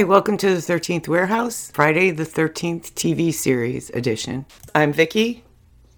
Hi, welcome to the 13th Warehouse, Friday the 13th TV series edition. I'm Vicky.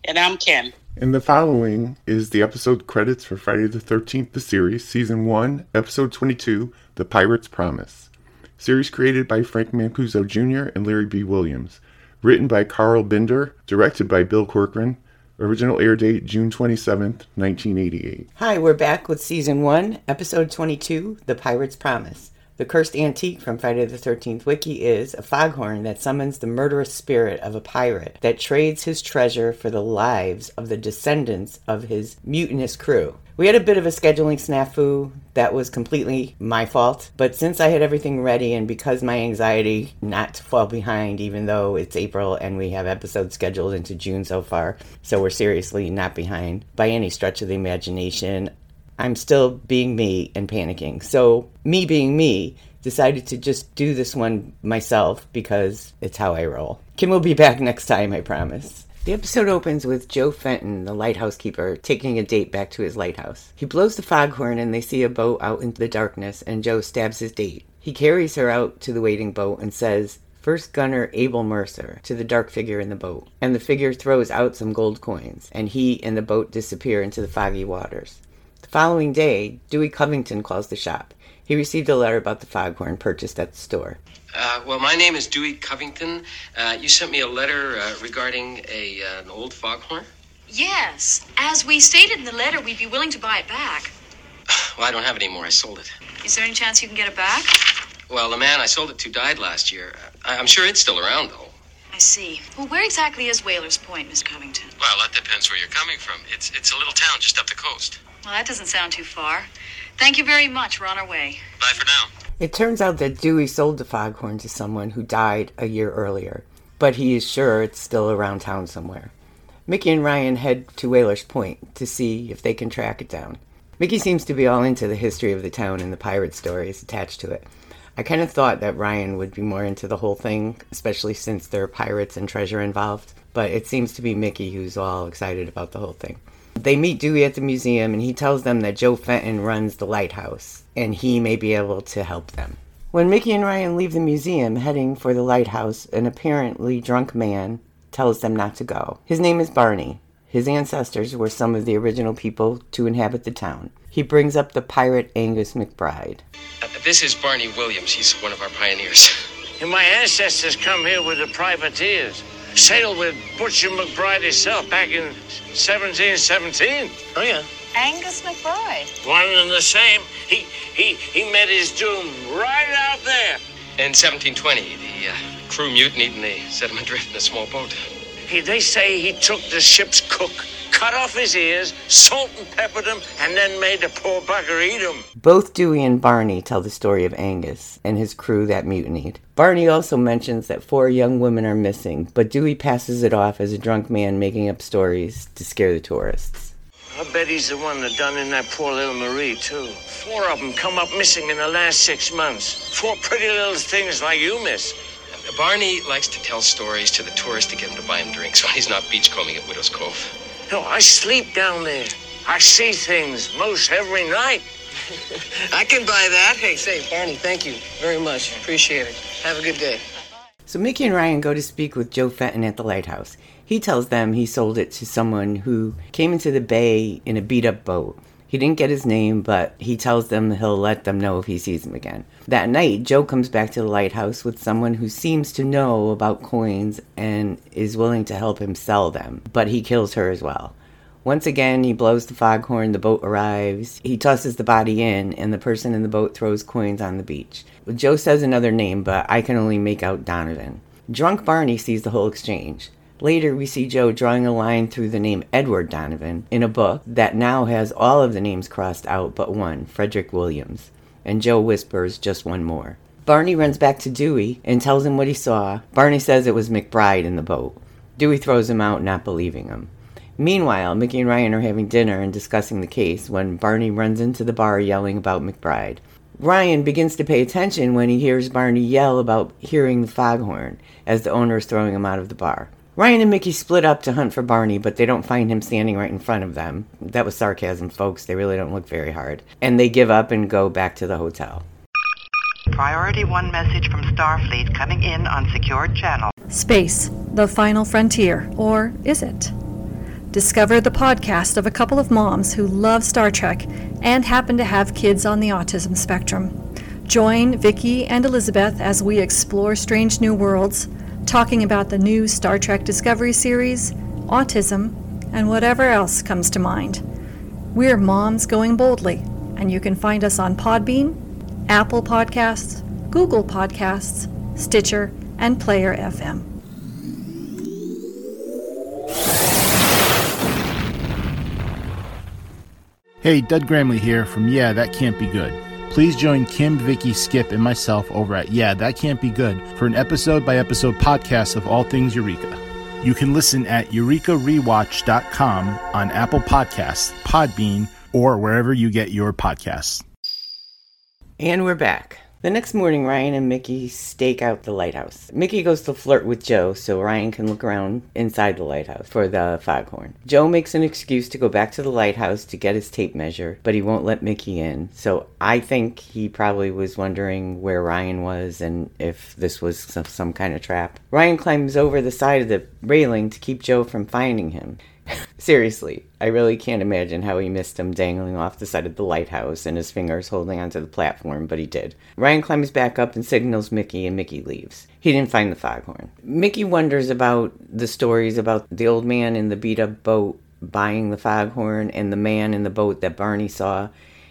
And I'm Kim. And the following is the episode credits for Friday the 13th, the series, Season 1, Episode 22, The Pirate's Promise. Series created by Frank Mancuso Jr. and Larry B. Williams. Written by Carl Binder, directed by Bill Corcoran. Original air date June 27th, 1988. Hi, we're back with Season 1, Episode 22, The Pirate's Promise. The cursed antique from Friday the 13th Wiki is a foghorn that summons the murderous spirit of a pirate that trades his treasure for the lives of the descendants of his mutinous crew. We had a bit of a scheduling snafu that was completely my fault, but since I had everything ready and because my anxiety not to fall behind, even though it's April and we have episodes scheduled into June so far, so we're seriously not behind by any stretch of the imagination, I'm still being me and panicking. So, me being me, decided to just do this one myself because it's how I roll. Kim will be back next time, I promise. The episode opens with Joe Fenton, the lighthouse keeper, taking a date back to his lighthouse. He blows the foghorn and they see a boat out into the darkness, and Joe stabs his date. He carries her out to the waiting boat and says, First gunner Abel Mercer to the dark figure in the boat, and the figure throws out some gold coins, and he and the boat disappear into the foggy waters. The following day, Dewey Covington calls the shop. He received a letter about the foghorn purchased at the store. Uh, well, my name is Dewey Covington. Uh, you sent me a letter uh, regarding a, uh, an old foghorn? Yes. As we stated in the letter, we'd be willing to buy it back. Well, I don't have it anymore. I sold it. Is there any chance you can get it back? Well, the man I sold it to died last year. I- I'm sure it's still around, though. I see. Well, where exactly is Whalers Point, Mr. Covington? Well, that depends where you're coming from. It's, it's a little town just up the coast. Well, that doesn't sound too far. Thank you very much. We're on our way. Bye for now. It turns out that Dewey sold the foghorn to someone who died a year earlier, but he is sure it's still around town somewhere. Micki and Ryan head to Whalers Point to see if they can track it down. Micki seems to be all into the history of the town and the pirate stories attached to it. I kind of thought that Ryan would be more into the whole thing, especially since there are pirates and treasure involved, but it seems to be Micki who's all excited about the whole thing. They meet Dewey at the museum and he tells them that Joe Fenton runs the lighthouse and he may be able to help them. When Micki and Ryan leave the museum heading for the lighthouse, an apparently drunk man tells them not to go. His name is Barney. His ancestors were some of the original people to inhabit the town. He brings up the pirate Angus McBride. Uh, this is Barney Williams. He's one of our pioneers. And my ancestors come here with the privateers. Sailed with Butcher McBride himself back in 1717. Oh, yeah. Angus McBride. One and the same. He he he met his doom right out there. In 1720, the uh, crew mutinied and they set him adrift in a small boat. He, they say he took the ship's cook, cut off his ears, salt and peppered him, and then made the poor bugger eat him. Both Dewey and Barney tell the story of Angus and his crew that mutinied. Barney also mentions that four young women are missing, but Dewey passes it off as a drunk man making up stories to scare the tourists. I bet he's the one that done in that poor little Marie, too. Four of them come up missing in the last six months. Four pretty little things like you, miss. Barney likes to tell stories to the tourists to get them to buy him drinks when he's not beachcombing at Widow's Cove. No, I sleep down there. I see things most every night. I can buy that. Hey, say, Barney, thank you very much. Appreciate it. Have a good day. So Micki and Ryan go to speak with Joe Fenton at the lighthouse. He tells them he sold it to someone who came into the bay in a beat up boat. He didn't get his name, but he tells them he'll let them know if he sees them again. That night, Joe comes back to the lighthouse with someone who seems to know about coins and is willing to help him sell them, but he kills her as well. Once again, he blows the foghorn, the boat arrives, he tosses the body in, and the person in the boat throws coins on the beach. Joe says another name, but I can only make out Donovan. Drunk Barney sees the whole exchange. Later, we see Joe drawing a line through the name Edward Donovan in a book that now has all of the names crossed out but one, Frederick Williams. And Joe whispers just one more. Barney runs back to Dewey and tells him what he saw. Barney says it was McBride in the boat. Dewey throws him out, not believing him. Meanwhile, Micki and Ryan are having dinner and discussing the case when Barney runs into the bar yelling about McBride. Ryan begins to pay attention when he hears Barney yell about hearing the foghorn as the owner is throwing him out of the bar. Ryan and Micki split up to hunt for Barney, but they don't find him standing right in front of them. That was sarcasm, folks. They really don't look very hard. And they give up and go back to the hotel. Priority 1 message from Starfleet coming in on secured channel. Space, the final frontier, or is it? Discover the podcast of a couple of moms who love Star Trek and happen to have kids on the autism spectrum. Join Vicki and Elizabeth as we explore strange new worlds, talking about the new Star Trek Discovery series, autism, and whatever else comes to mind. We're Moms Going Boldly, and you can find us on Podbean, Apple Podcasts, Google Podcasts, Stitcher, and Player FM. Hey, Doug Gramley here from Yeah, That Can't Be Good. Please join Kim, Vicky, Skip, and myself over at Yeah, That Can't Be Good for an episode by episode podcast of all things Eureka. You can listen at eurekarewatch.com on Apple Podcasts, Podbean, or wherever you get your podcasts. And we're back. The next morning, Ryan and Micki stake out the lighthouse. Micki goes to flirt with Joe so Ryan can look around inside the lighthouse for the foghorn. Joe makes an excuse to go back to the lighthouse to get his tape measure, but he won't let Micki in. So I think he probably was wondering where Ryan was and if this was some, some kind of trap. Ryan climbs over the side of the railing to keep Joe from finding him. Seriously, I really can't imagine how he missed him dangling off the side of the lighthouse and his fingers holding onto the platform, but he did. Ryan climbs back up and signals Micki, and Micki leaves. He didn't find the foghorn. Micki wonders about the stories about the old man in the beat up boat buying the foghorn and the man in the boat that Barney saw.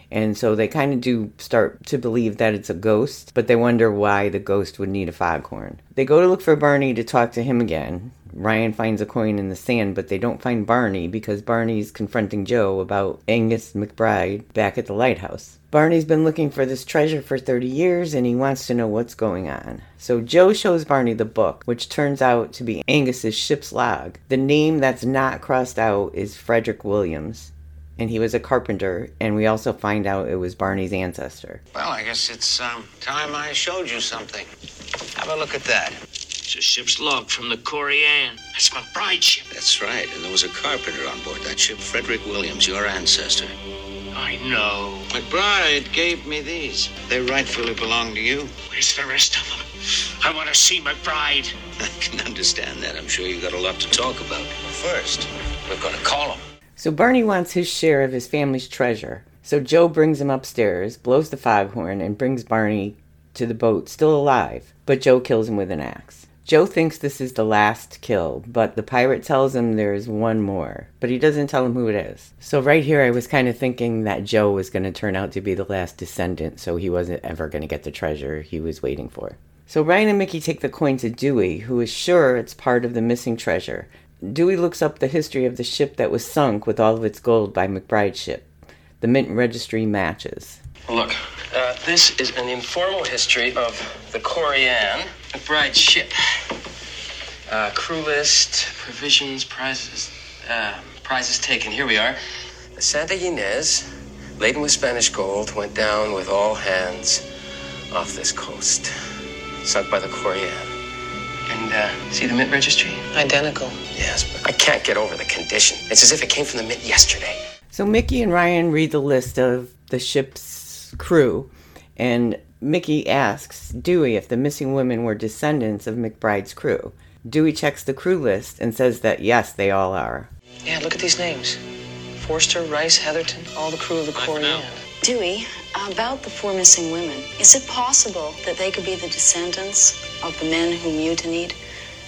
And so they kind of do start to believe that it's a ghost, but they wonder why the ghost would need a foghorn. They go to look for Barney to talk to him again, Ryan finds a coin in the sand, but they don't find Barney because Barney's confronting Joe about Angus McBride back at the lighthouse. Barney's been looking for this treasure for 30 years and he wants to know what's going on. So Joe shows Barney the book, which turns out to be Angus's ship's log. The name that's not crossed out is Frederick Williams. And he was a carpenter, and we also find out it was Barney's ancestor. Well, I guess it's um, time I showed you something. Have a look at that. It's a ship's log from the Corian. That's my bride ship. That's right, and there was a carpenter on board that ship, Frederick Williams, your ancestor. I know. McBride gave me these. They rightfully belong to you. Where's the rest of them? I want to see McBride. I can understand that. I'm sure you've got a lot to talk about. First, we're going to call him. So Barney wants his share of his family's treasure. So Joe brings him upstairs, blows the foghorn, and brings Barney to the boat, still alive. But Joe kills him with an axe. Joe thinks this is the last kill, but the pirate tells him there's one more, but he doesn't tell him who it is. So, right here, I was kind of thinking that Joe was going to turn out to be the last descendant, so he wasn't ever going to get the treasure he was waiting for. So, Ryan and Micki take the coin to Dewey, who is sure it's part of the missing treasure. Dewey looks up the history of the ship that was sunk with all of its gold by McBride's ship. The mint registry matches. Look, uh, this is an informal history of the Corian, McBride's ship. Uh, crew list, provisions, prizes, uh, prizes taken. Here we are. The Santa Ynez, laden with Spanish gold, went down with all hands off this coast, sunk by the Corian. And uh, see the mint registry? Identical. Yes, but I can't get over the condition. It's as if it came from the mint yesterday. So Micki and Ryan read the list of the ship's crew, and Micki asks Dewey if the missing women were descendants of McBride's crew. Dewey checks the crew list and says that yes, they all are. Yeah, look at these names. Forster, Rice, Heatherton, all the crew of the Corian. Dewey, about the four missing women, is it possible that they could be the descendants of the men who mutinied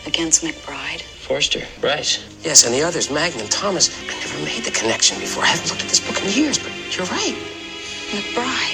against McBride? Forster, Rice. Yes, and the others, Magnum, Thomas. I never made the connection before. I haven't looked at this book in years, but you're right. McBride.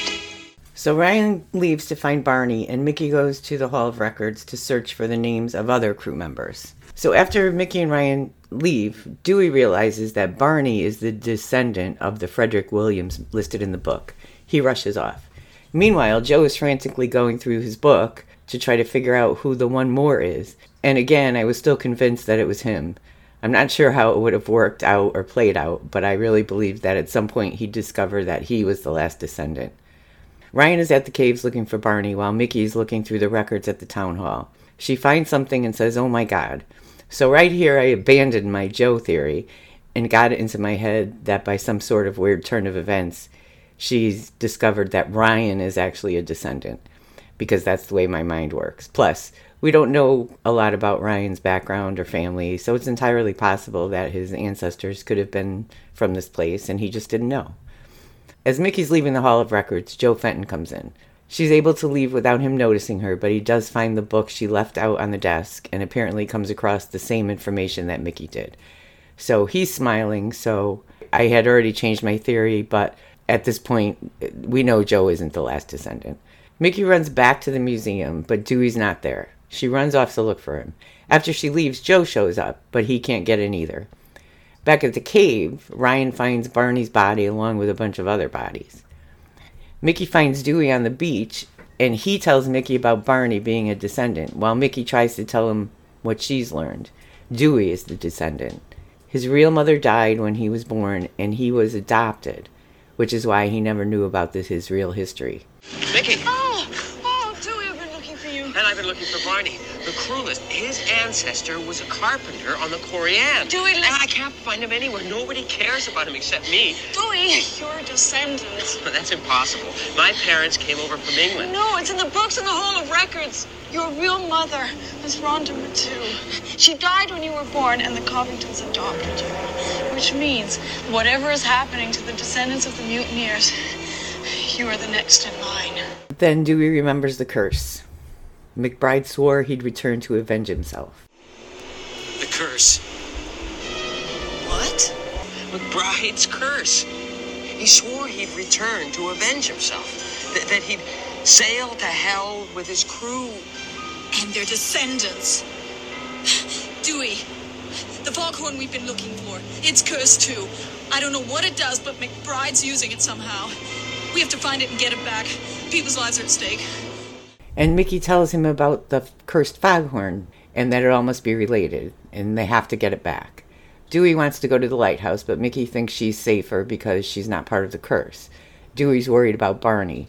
So Ryan leaves to find Barney, and Micki goes to the Hall of Records to search for the names of other crew members. So after Micki and Ryan leave, Dewey realizes that Barney is the descendant of the Frederick Williams listed in the book. He rushes off. Meanwhile, Joe is frantically going through his book to try to figure out who the one more is. And again, I was still convinced that it was him. I'm not sure how it would have worked out or played out, but I really believe that at some point he'd discover that he was the last descendant. Ryan is at the caves looking for Barney while Micki is looking through the records at the town hall. She finds something and says, Oh my god. So right here I abandoned my Joe theory and got it into my head that by some sort of weird turn of events, she's discovered that Ryan is actually a descendant. because that's the way my mind works. Plus, we don't know a lot about Ryan's background or family, so it's entirely possible that his ancestors could have been from this place and he just didn't know. As Micki's leaving the Hall of Records, Joe Fenton comes in. She's able to leave without him noticing her, but he does find the book she left out on the desk and apparently comes across the same information that Micki did. So he's smiling, so I had already changed my theory, but at this point, we know Joe isn't the last descendant. Micki runs back to the museum, but Dewey's not there. She runs off to look for him. After she leaves, Joe shows up, but he can't get in either. Back at the cave, Ryan finds Barney's body along with a bunch of other bodies. Micki finds Dewey on the beach, and he tells Micki about Barney being a descendant, while Micki tries to tell him what she's learned. Dewey is the descendant. His real mother died when he was born, and he was adopted, which is why he never knew about this his real history. Micki! Oh, Dewey, I've been looking for you. And I've been looking for Barney, the cruelest. His ancestor was a carpenter on the Corian. Dewey, And I can't find him anywhere. Nobody cares about him except me. Dewey, you're a descendant. But that's impossible. My parents came over from England. No, it's in the books in the Hall of Records. Your real mother was Rhonda Matu. She died when you were born, and the Covingtons adopted you. Which means, whatever is happening to the descendants of the mutineers, you are the next in line. Then Dewey remembers the curse. McBride swore he'd return to avenge himself. The curse. What? McBride's curse. He swore he'd return to avenge himself. That, that he'd sail to hell with his crew. And their descendants. Dewey, the foghorn we've been looking for. It's cursed too. I don't know what it does, but McBride's using it somehow. We have to find it and get it back. People's lives are at stake. And Micki tells him about the cursed foghorn and that it all must be related, and they have to get it back. Dewey wants to go to the lighthouse, but Micki thinks she's safer because she's not part of the curse. Dewey's worried about Barney.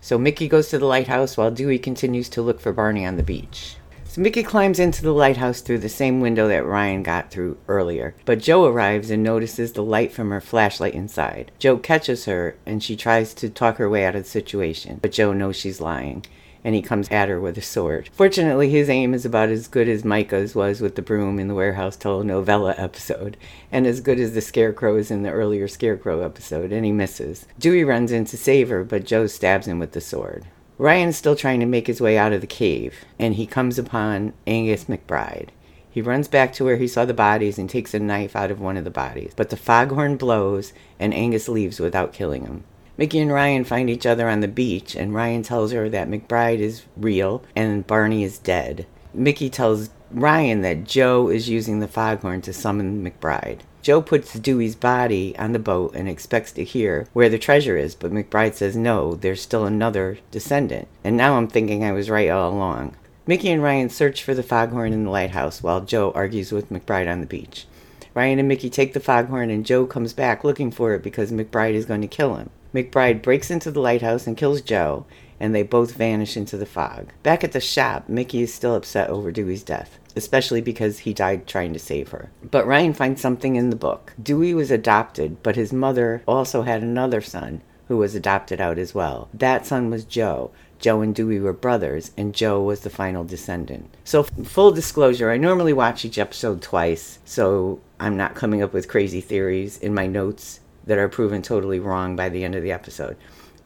So Micki goes to the lighthouse while Dewey continues to look for Barney on the beach. So Micki climbs into the lighthouse through the same window that Ryan got through earlier, but Joe arrives and notices the light from her flashlight inside. Joe catches her and she tries to talk her way out of the situation, but Joe knows she's lying and he comes at her with a sword. Fortunately, his aim is about as good as Myka's was with the broom in the warehouse telenovela episode, and as good as the Scarecrow's in the earlier Scarecrow episode, and he misses. Dewey runs in to save her, but Joe stabs him with the sword. Ryan's still trying to make his way out of the cave, and he comes upon Angus McBride. He runs back to where he saw the bodies and takes a knife out of one of the bodies, but the foghorn blows, and Angus leaves without killing him. Micki and Ryan find each other on the beach, and Ryan tells her that McBride is real and Barney is dead. Micki tells Ryan that Joe is using the foghorn to summon McBride. Joe puts Dewey's body on the boat and expects to hear where the treasure is, but McBride says no, there's still another descendant. And now I'm thinking I was right all along. Micki and Ryan search for the foghorn in the lighthouse while Joe argues with McBride on the beach. Ryan and Micki take the foghorn, and Joe comes back looking for it because McBride is going to kill him. McBride breaks into the lighthouse and kills Joe, and they both vanish into the fog. Back at the shop, Micki is still upset over Dewey's death, especially because he died trying to save her. But Ryan finds something in the book. Dewey was adopted, but his mother also had another son who was adopted out as well. That son was Joe. Joe and Dewey were brothers, and Joe was the final descendant. So, full disclosure, I normally watch each episode twice, so I'm not coming up with crazy theories in my notes that are proven totally wrong by the end of the episode.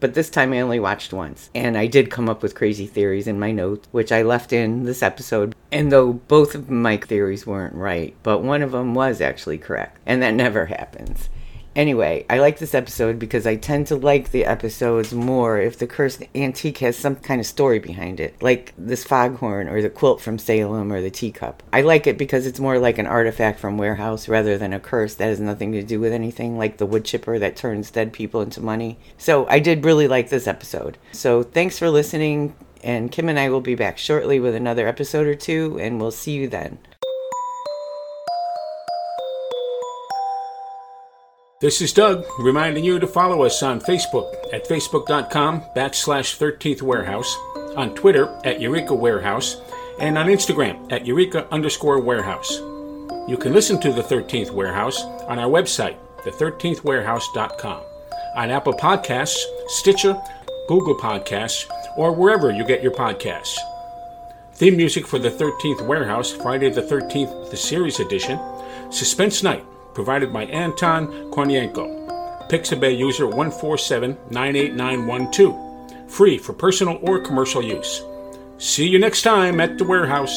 But this time I only watched once, and I did come up with crazy theories in my notes, which I left in this episode. And though both of my theories weren't right, but one of them was actually correct, and that never happens. Anyway, I like this episode because I tend to like the episodes more if the cursed antique has some kind of story behind it, like this foghorn or the quilt from Salem or the teacup. I like it because it's more like an artifact from warehouse rather than a curse that has nothing to do with anything, like the wood chipper that turns dead people into money. So I did really like this episode. So thanks for listening, and Kim and I will be back shortly with another episode or two, and we'll see you then. This is Doug reminding you to follow us on Facebook at facebook.com backslash 13th Warehouse, on Twitter at Eureka Warehouse, and on Instagram at Eureka underscore Warehouse. You can listen to the 13th Warehouse on our website, the13thwarehouse.com, on Apple Podcasts, Stitcher, Google Podcasts, or wherever you get your podcasts. Theme music for the 13th Warehouse, Friday the 13th, the series edition, Suspense Night, provided by Anton Kornienko. Pixabay user 147-98912. Free for personal or commercial use. See you next time at the warehouse.